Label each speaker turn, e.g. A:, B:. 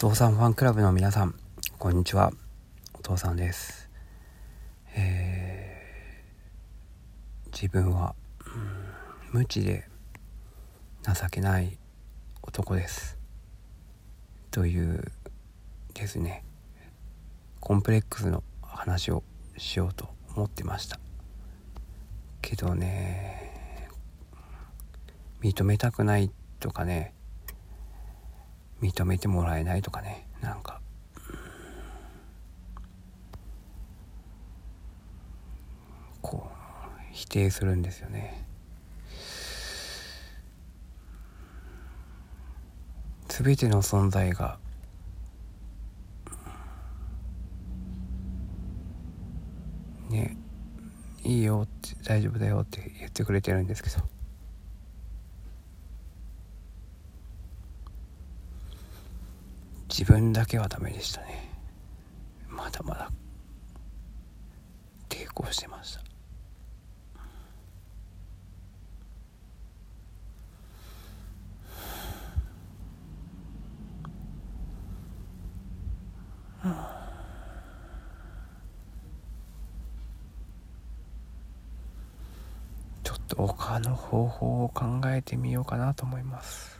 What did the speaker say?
A: 父さんファンクラブの皆さんこんにちは。お父さんです。えー、自分は、うん、無知で情けない男です。というですねコンプレックスの話をしようと思ってました。けどね認めたくないとかね認めてもらえないとかね。なんか。こう否定するんですよね。全ての存在がねいいよって大丈夫だよって言ってくれてるんですけど。自分だけはダメでしたね。まだまだ抵抗してました。ちょっと他の方法を考えてみようかなと思います。